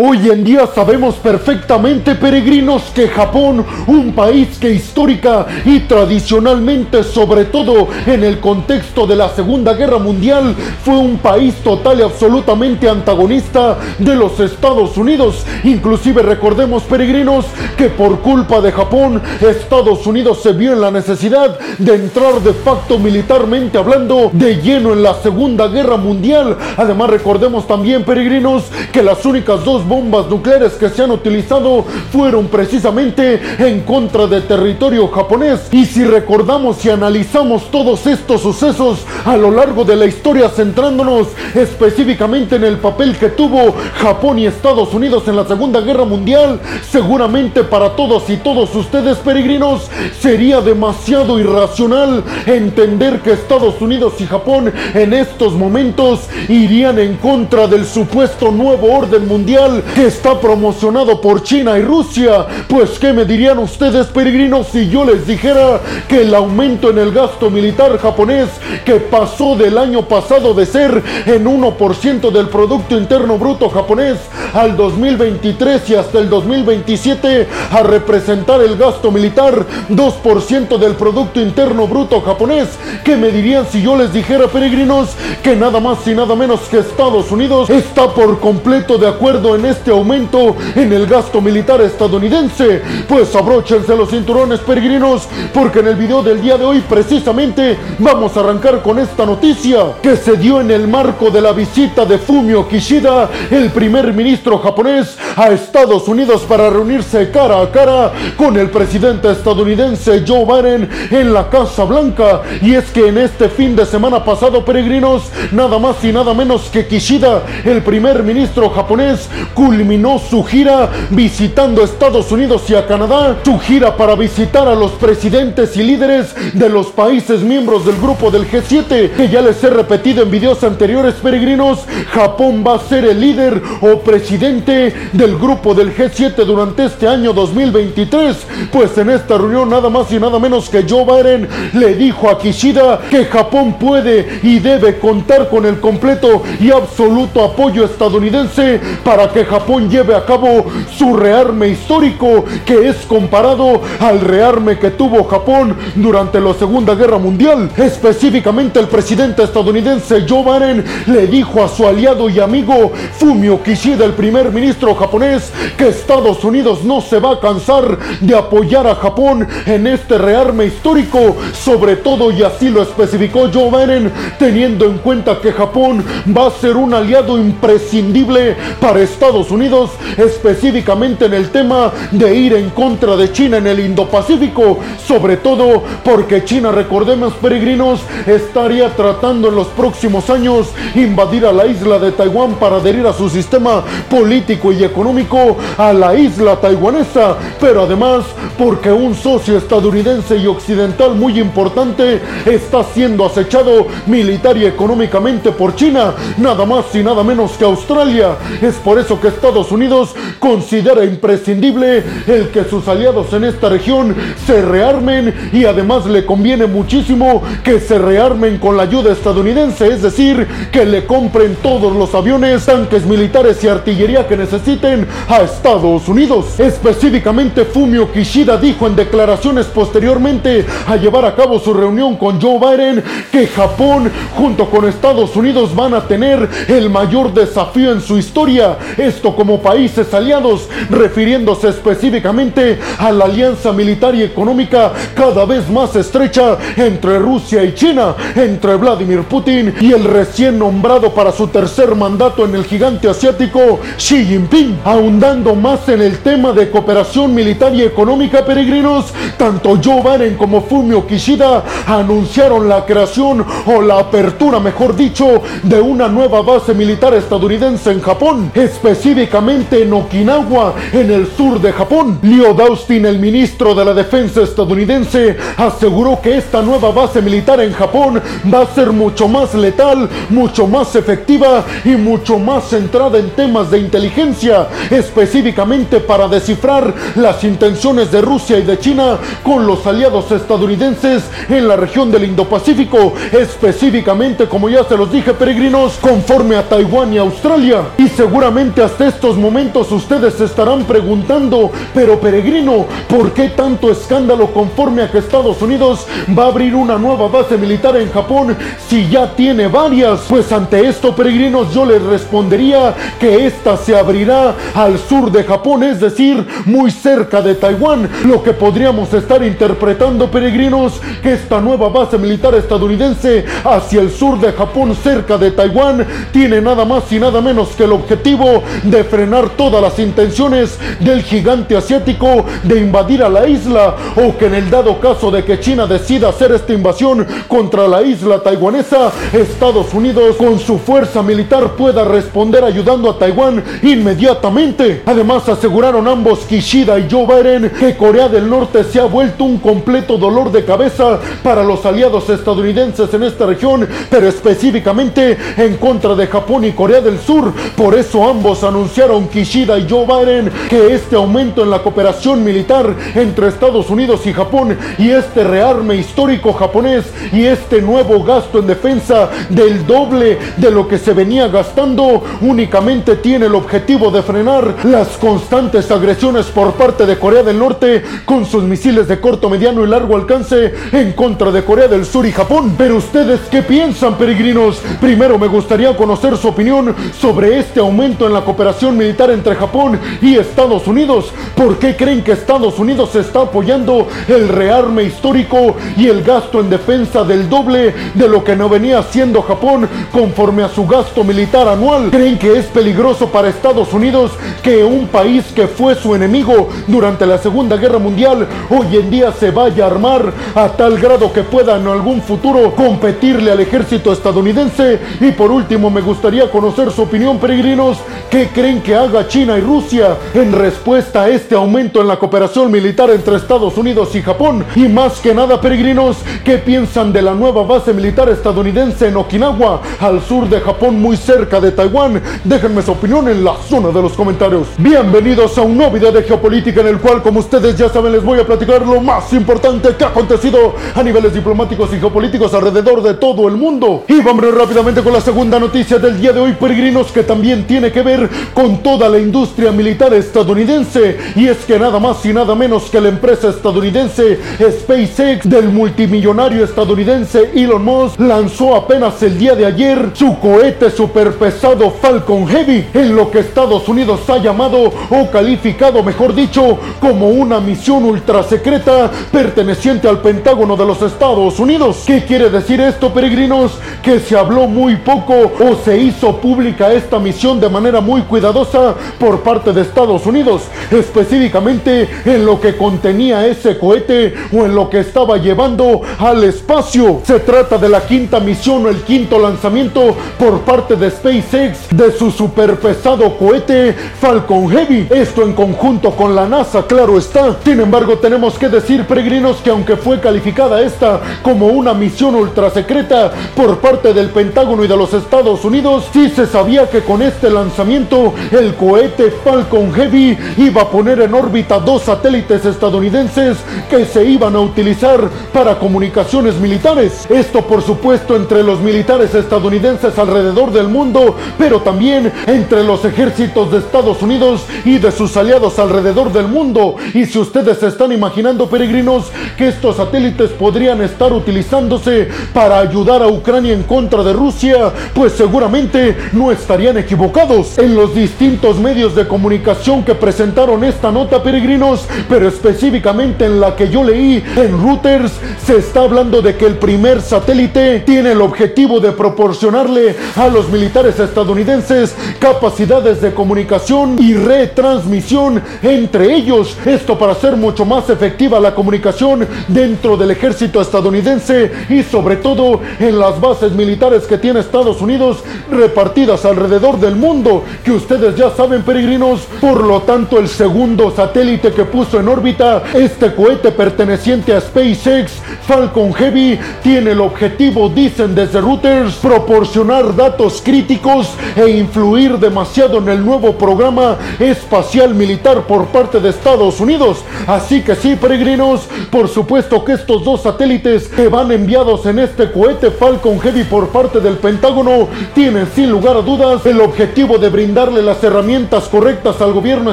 Hoy en día sabemos perfectamente, peregrinos, que Japón, un país que histórica y tradicionalmente, sobre todo en el contexto de la Segunda Guerra Mundial, fue un país total y absolutamente antagonista de los Estados Unidos. Inclusive recordemos, peregrinos, que por culpa de Japón, Estados Unidos se vio en la necesidad de entrar de facto militarmente hablando de lleno en la Segunda Guerra Mundial. Además recordemos también, peregrinos, que las únicas dos bombas nucleares que se han utilizado fueron precisamente en contra de territorio japonés. Y si recordamos y analizamos todos estos sucesos a lo largo de la historia, centrándonos específicamente en el papel que tuvo Japón y Estados Unidos en la Segunda Guerra Mundial, seguramente para todos y todos ustedes peregrinos sería demasiado irracional entender que Estados Unidos y Japón en estos momentos irían en contra del supuesto nuevo orden mundial que está promocionado por China y Rusia. Pues, ¿qué me dirían ustedes, peregrinos, si yo les dijera que el aumento en el gasto militar japonés, que pasó del año pasado de ser en 1% del Producto Interno Bruto japonés al 2023 y hasta el 2027 a representar el gasto militar 2% del Producto Interno Bruto japonés? ¿Qué me dirían si yo les dijera, peregrinos, que nada más y nada menos que Estados Unidos está por completo de acuerdo en este aumento en el gasto militar estadounidense. Pues abróchense los cinturones peregrinos, porque en el video del día de hoy precisamente vamos a arrancar con esta noticia que se dio en el marco de la visita de Fumio Kishida, el primer ministro japonés, a Estados Unidos para reunirse cara a cara con el presidente estadounidense Joe Biden en la Casa Blanca. Y es que en este fin de semana pasado, peregrinos, nada más y nada menos que Kishida, el primer ministro japonés, culminó su gira visitando Estados Unidos y a Canadá, su gira para visitar a los presidentes y líderes de los países miembros del grupo del G7, que ya les he repetido en videos anteriores, peregrinos, Japón va a ser el líder o presidente del grupo del G7 durante este año 2023, pues en esta reunión nada más y nada menos que Joe Biden le dijo a Kishida que Japón puede y debe contar con el completo y absoluto apoyo estadounidense para que Japón lleve a cabo su rearme histórico que es comparado al rearme que tuvo Japón durante la Segunda Guerra Mundial. Específicamente el presidente estadounidense Joe Biden le dijo a su aliado y amigo Fumio Kishida, el primer ministro japonés, que Estados Unidos no se va a cansar de apoyar a Japón en este rearme histórico, sobre todo y así lo especificó Joe Biden, teniendo en cuenta que Japón va a ser un aliado imprescindible para Estados Unidos, específicamente en el tema de ir en contra de China en el Indo-Pacífico, sobre todo porque China, recordemos peregrinos, estaría tratando en los próximos años invadir a la isla de Taiwán para adherir a su sistema político y económico a la isla taiwanesa, pero además porque un socio estadounidense y occidental muy importante está siendo acechado militar y económicamente por China, nada más y nada menos que Australia. Es por eso que Estados Unidos considera imprescindible el que sus aliados en esta región se rearmen y además le conviene muchísimo que se rearmen con la ayuda estadounidense, es decir, que le compren todos los aviones, tanques militares y artillería que necesiten a Estados Unidos. Específicamente Fumio Kishida dijo en declaraciones posteriormente a llevar a cabo su reunión con Joe Biden que Japón junto con Estados Unidos van a tener el mayor desafío en su historia. Esto como países aliados, refiriéndose específicamente a la alianza militar y económica cada vez más estrecha entre Rusia y China, entre Vladimir Putin y el recién nombrado para su tercer mandato en el gigante asiático Xi Jinping. Ahondando más en el tema de cooperación militar y económica, peregrinos, tanto Joe Biden como Fumio Kishida anunciaron la creación o la apertura, mejor dicho, de una nueva base militar estadounidense en Japón, específicamente en Okinawa, en el sur de Japón. Leo Austin, el ministro de la Defensa estadounidense, aseguró que esta nueva base militar en Japón va a ser mucho más letal, mucho más efectiva y mucho más centrada en temas de inteligencia, específicamente para descifrar las intenciones de Rusia y de China con los aliados estadounidenses en la región del Indo-Pacífico, específicamente, como ya se los dije, peregrinos, conforme a Taiwán y Australia. Y seguramente hasta estos momentos ustedes estarán preguntando, pero peregrino, ¿por qué tanto escándalo conforme a que Estados Unidos va a abrir una nueva base militar en Japón si ya tiene varias? Pues ante esto, peregrinos, yo les respondería que esta se abrirá al sur de Japón, es decir, muy cerca de Taiwán, lo que podríamos estar interpretando, peregrinos, que esta nueva base militar estadounidense hacia el sur de Japón, cerca de Taiwán, tiene nada más y nada menos que el objetivo de frenar todas las intenciones del gigante asiático de invadir a la isla o que en el dado caso de que China decida hacer esta invasión contra la isla taiwanesa, Estados Unidos con su fuerza militar pueda responder ayudando a Taiwán inmediatamente. Además aseguraron ambos Kishida y Joe Biden que Corea del Norte se ha vuelto un completo dolor de cabeza para los aliados estadounidenses en esta región, pero específicamente en contra de Japón y Corea del Sur. Por eso ambos anunciaron Kishida y Joe Biden que este aumento en la cooperación militar entre Estados Unidos y Japón y este rearme histórico japonés y este nuevo gasto en defensa del doble de lo que se venía gastando únicamente tiene el objetivo de frenar las constantes agresiones por parte de Corea del Norte con sus misiles de corto, mediano y largo alcance en contra de Corea del Sur y Japón. Pero ustedes, ¿qué piensan, peregrinos? Primero me gustaría conocer su opinión sobre este aumento en la cooperación militar entre Japón y Estados Unidos. ¿Por qué creen que Estados Unidos está apoyando el rearme histórico y el gasto en defensa del doble de lo que no venía haciendo Japón conforme a su gasto militar anual? ¿Creen que es peligroso para Estados Unidos que un país que fue su enemigo durante la Segunda Guerra Mundial hoy en día se vaya a armar a tal grado que pueda en algún futuro competirle al ejército estadounidense? Y por último, me gustaría conocer su opinión, peregrinos. ¿Qué creen que haga China y Rusia en respuesta a este aumento en la cooperación militar entre Estados Unidos y Japón? Y más que nada, peregrinos, ¿qué piensan de la nueva base militar estadounidense en Okinawa, al sur de Japón, muy cerca de Taiwán? Déjenme su opinión en la zona de los comentarios. Bienvenidos a un nuevo video de geopolítica en el cual, como ustedes ya saben, les voy a platicar lo más importante que ha acontecido a niveles diplomáticos y geopolíticos alrededor de todo el mundo. Y vamos rápidamente con la segunda noticia del día de hoy, peregrinos, que también tiene que ver con toda la industria militar estadounidense. Y es que nada más y nada menos que la empresa estadounidense SpaceX del multimillonario estadounidense Elon Musk lanzó apenas el día de ayer su cohete superpesado Falcon Heavy en lo que Estados Unidos ha llamado o calificado, mejor dicho, como una misión ultra secreta perteneciente al Pentágono de los Estados Unidos. ¿Qué quiere decir esto, peregrinos? Que se habló muy poco o se hizo pública esta misión de manera muy cuidadosa por parte de Estados Unidos, específicamente en lo que contenía ese cohete o en lo que estaba llevando al espacio. Se trata de la quinta misión o el quinto lanzamiento por parte de SpaceX de su superpesado cohete Falcon Heavy. Esto en conjunto con la NASA, claro está. Sin embargo, tenemos que decir, peregrinos, que aunque fue calificada esta como una misión ultra secreta por parte del Pentágono y de los Estados Unidos, sí se sabía que con este lanzamiento el cohete Falcon Heavy iba a poner en órbita dos satélites estadounidenses que se iban a utilizar para comunicaciones militares. Esto por supuesto entre los militares estadounidenses alrededor del mundo, pero también entre los ejércitos de Estados Unidos y de sus aliados alrededor del mundo. Y si ustedes están imaginando, peregrinos, que estos satélites podrían estar utilizándose para ayudar a Ucrania en contra de Rusia, pues seguramente no estarían equivocados. En los distintos medios de comunicación que presentaron esta nota, peregrinos, pero específicamente en la que yo leí en Reuters, se está hablando de que el primer satélite tiene el objetivo de proporcionarle a los militares estadounidenses capacidades de comunicación y retransmisión entre ellos. Esto para hacer mucho más efectiva la comunicación dentro del ejército estadounidense y sobre todo en las bases militares que tiene Estados Unidos repartidas alrededor del mundo, que ustedes ya saben peregrinos, por lo tanto el segundo satélite que puso en órbita este cohete perteneciente a SpaceX, Falcon Heavy, tiene el objetivo, dicen desde Reuters, proporcionar datos críticos e influir demasiado en el nuevo programa espacial militar por parte de Estados Unidos. Así que sí, peregrinos, por supuesto que estos dos satélites que van enviados en este cohete Falcon Heavy por parte del Pentágono tienen sin lugar a dudas el objetivo de brindar darle las herramientas correctas al gobierno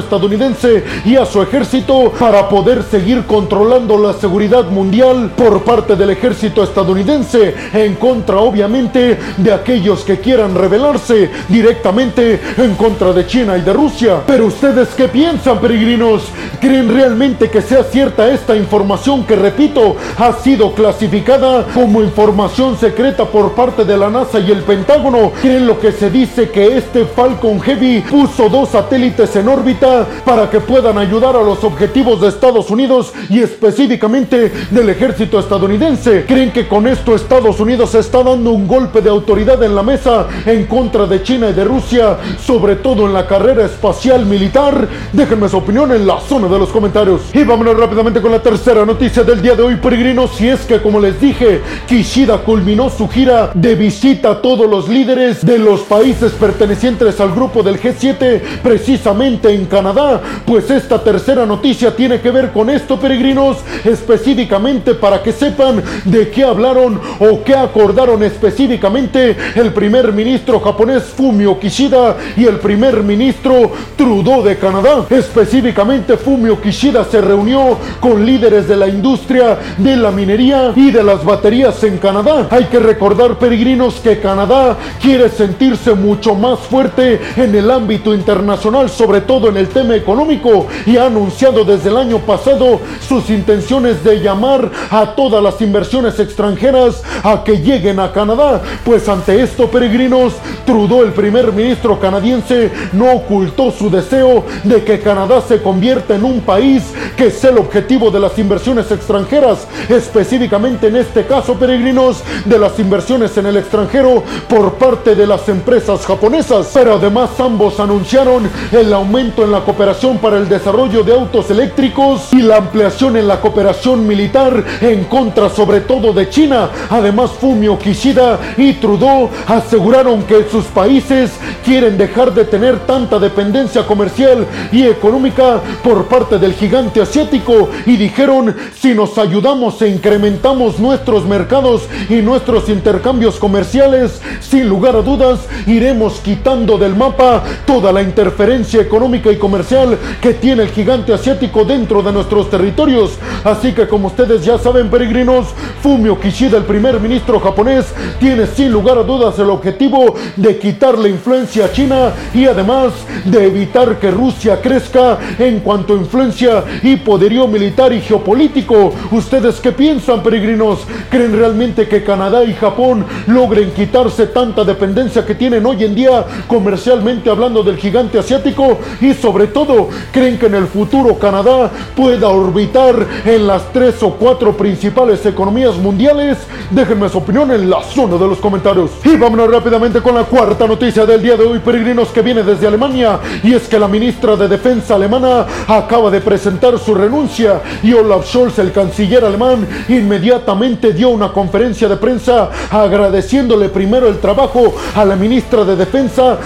estadounidense y a su ejército para poder seguir controlando la seguridad mundial por parte del ejército estadounidense en contra obviamente de aquellos que quieran rebelarse directamente en contra de China y de Rusia. Pero ustedes qué piensan, peregrinos? ¿Creen realmente que sea cierta esta información que, repito, ha sido clasificada como información secreta por parte de la NASA y el Pentágono? ¿Creen lo que se dice que este Falcon Heavy puso dos satélites en órbita para que puedan ayudar a los objetivos de Estados Unidos y específicamente del ejército estadounidense? ¿Creen que con esto Estados Unidos está dando un golpe de autoridad en la mesa en contra de China y de Rusia, sobre todo en la carrera espacial militar? Déjenme su opinión en la zona de los comentarios. Y vámonos rápidamente con la tercera noticia del día de hoy, peregrinos. Si es que, como les dije, Kishida culminó su gira de visita a todos los líderes de los países pertenecientes al grupo del G7, precisamente en Canadá. Pues esta tercera noticia tiene que ver con esto, peregrinos, específicamente para que sepan de qué hablaron o qué acordaron específicamente el primer ministro japonés Fumio Kishida y el primer ministro Trudeau de Canadá. Específicamente Fumio Kishida se reunió con líderes de la industria de la minería y de las baterías en Canadá. Hay que recordar, peregrinos, que Canadá quiere sentirse mucho más fuerte en el ámbito internacional, sobre todo en el tema económico, y ha anunciado desde el año pasado sus intenciones de llamar a todas las inversiones extranjeras a que lleguen a Canadá. Pues ante esto, peregrinos, Trudeau, el primer ministro canadiense, no ocultó su deseo de que Canadá se convierta en un país que es el objetivo de las inversiones extranjeras, específicamente en este caso, peregrinos, de las inversiones en el extranjero por parte de las empresas japonesas. Pero además ambos anunciaron el aumento en la cooperación para el desarrollo de autos eléctricos y la ampliación en la cooperación militar en contra sobre todo de China. Además, Fumio Kishida y Trudeau aseguraron que sus países quieren dejar de tener tanta dependencia comercial y económica por parte del gigante asiático y dijeron si nos ayudamos e incrementamos nuestros mercados y nuestros intercambios comerciales, sin lugar a dudas iremos quitando del mapa toda la interferencia económica y comercial que tiene el gigante asiático dentro de nuestros territorios. Así que como ustedes ya saben, peregrinos, Fumio Kishida, el primer ministro japonés, tiene sin lugar a dudas el objetivo de quitar la influencia china y además de evitar que Rusia crezca en cuanto a influencia y poderío militar y geopolítico. ¿Ustedes qué piensan, peregrinos? ¿Creen realmente que Canadá y Japón logren quitarse tanta dependencia que tienen hoy en día comercialmente hablando del gigante asiático? Y sobre todo, ¿creen que en el futuro Canadá pueda orbitar en las tres o cuatro principales economías mundiales? Déjenme su opinión en la zona de los comentarios. Y vámonos rápidamente con la cuarta noticia del día de hoy, peregrinos, que viene desde Alemania. Y es que la ministra de Defensa alemana acaba de presentar su renuncia y Olaf Scholz, el canciller alemán, inmediatamente dio una conferencia de prensa agradeciéndole primero el trabajo a la ministra de Defensa,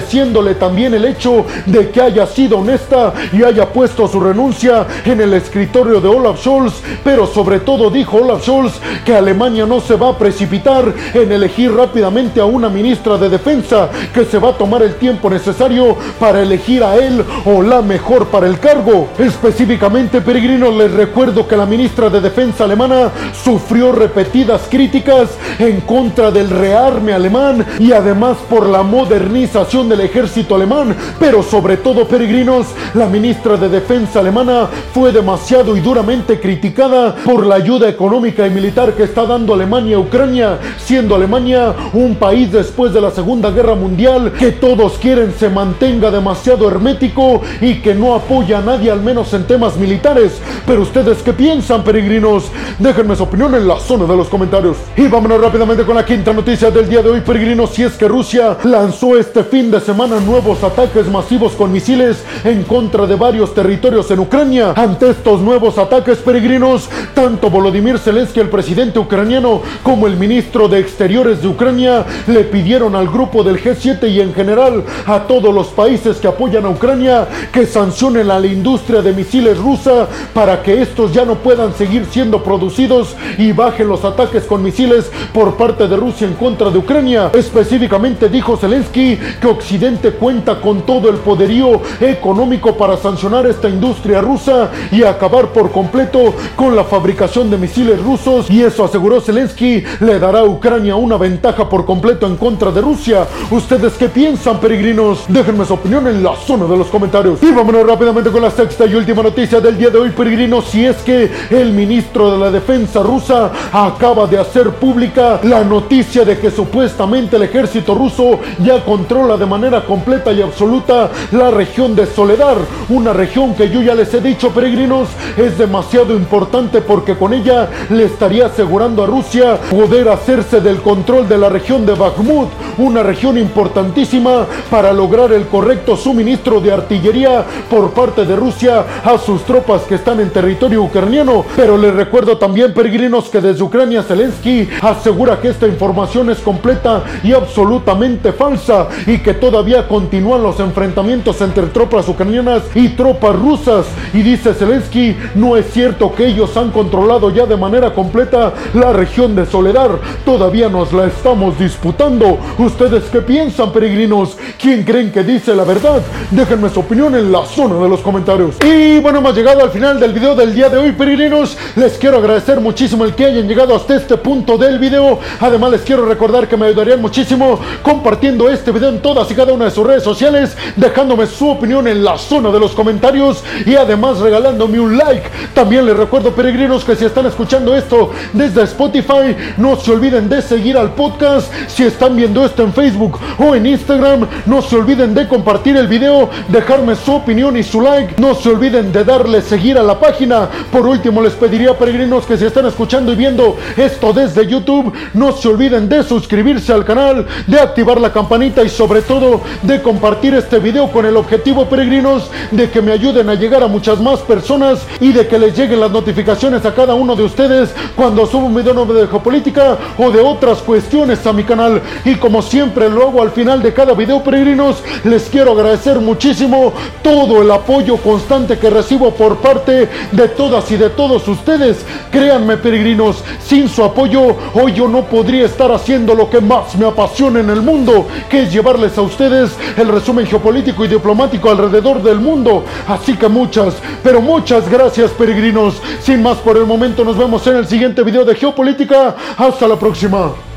agradeciéndole también el hecho de que haya sido honesta y haya puesto su renuncia en el escritorio de Olaf Scholz, pero sobre todo dijo Olaf Scholz que Alemania no se va a precipitar en elegir rápidamente a una ministra de Defensa, que se va a tomar el tiempo necesario para elegir a él o la mejor para el cargo. Específicamente, peregrinos, les recuerdo que la ministra de Defensa alemana sufrió repetidas críticas en contra del rearme alemán y además por la modernización del ejército alemán, pero sobre todo, peregrinos, la ministra de Defensa alemana fue demasiado y duramente criticada por la ayuda económica y militar que está dando Alemania a Ucrania, siendo Alemania un país después de la Segunda Guerra Mundial que todos quieren se mantenga demasiado hermético y que no apoya a nadie, al menos en temas militares. Pero ustedes qué piensan, peregrinos? Déjenme su opinión en la zona de los comentarios. Y vámonos rápidamente con la quinta noticia del día de hoy, peregrinos. Si es que Rusia lanzó este fin de semana nuevos ataques masivos con misiles en contra de varios territorios en Ucrania. Ante estos nuevos ataques, peregrinos, tanto Volodymyr Zelensky, el presidente ucraniano, como el ministro de Exteriores de Ucrania le pidieron al grupo del G7 y en general a todos los países que apoyan a Ucrania que sancionen a la industria de misiles rusa para que estos ya no puedan seguir siendo producidos y bajen los ataques con misiles por parte de Rusia en contra de Ucrania. Específicamente dijo Zelensky que Occidente cuenta con todo el poderío económico para sancionar esta industria rusa y acabar por completo con la fabricación de misiles rusos y eso aseguró Zelensky le dará a Ucrania una ventaja por completo en contra de Rusia. ¿Ustedes qué piensan, peregrinos? Déjenme su opinión en la zona de los comentarios. Y vámonos rápidamente con la sexta y última noticia del día de hoy, peregrinos, si es que el ministro de la Defensa rusa acaba de hacer pública la noticia de que supuestamente el ejército ruso ya controla de manera completa y absoluta la región de Soledar, una región que yo ya les he dicho, peregrinos, es demasiado importante porque con ella le estaría asegurando a Rusia poder hacerse del control de la región de Bakhmut, una región importantísima para lograr el correcto suministro de artillería por parte de Rusia a sus tropas que están en territorio ucraniano. Pero les recuerdo también, peregrinos, que desde Ucrania Zelensky asegura que esta información es completa y absolutamente falsa y que todavía continúan los enfrentamientos entre tropas ucranianas y tropas rusas. Y dice Zelensky, no es cierto que ellos han controlado ya de manera completa la región de Soledad. Todavía nos la estamos disputando. ¿Ustedes qué piensan, peregrinos? ¿Quién creen que dice la verdad? Déjenme su opinión en la zona de los comentarios. Y bueno, hemos llegado al final del video del día de hoy, peregrinos. Les quiero agradecer muchísimo el que hayan llegado hasta este punto del video. Además, les quiero recordar que me ayudarían muchísimo compartiendo este video en todas y cada una de sus redes sociales, dejándome su opinión en la zona de los comentarios y además regalándome un like. También les recuerdo, peregrinos, que si están escuchando esto desde Spotify, no se olviden de seguir al podcast. Si están viendo esto en Facebook o en Instagram, no se olviden de compartir el video, dejarme su opinión y su like. No se olviden de darle seguir a la página. Por último, les pediría, peregrinos, que si están escuchando y viendo esto desde YouTube, no se olviden de suscribirse al canal, de activar la campanita y sobre todo de compartir este video con el objetivo, peregrinos, de que me ayuden a llegar a muchas más personas y de que les lleguen las notificaciones a cada uno de ustedes cuando subo un video nuevo de geopolítica o de otras cuestiones a mi canal. Y como siempre lo hago al final de cada video, peregrinos, les quiero agradecer muchísimo todo el apoyo constante que recibo por parte de todas y de todos ustedes. Créanme, peregrinos, sin su apoyo, hoy yo no podría estar haciendo lo que más me apasiona en el mundo, que es llevarles a ustedes el resumen geopolítico y diplomático alrededor del mundo. Así que muchas, pero muchas gracias, peregrinos. Sin más por el momento, nos vemos en el siguiente video de geopolítica. Hasta la próxima.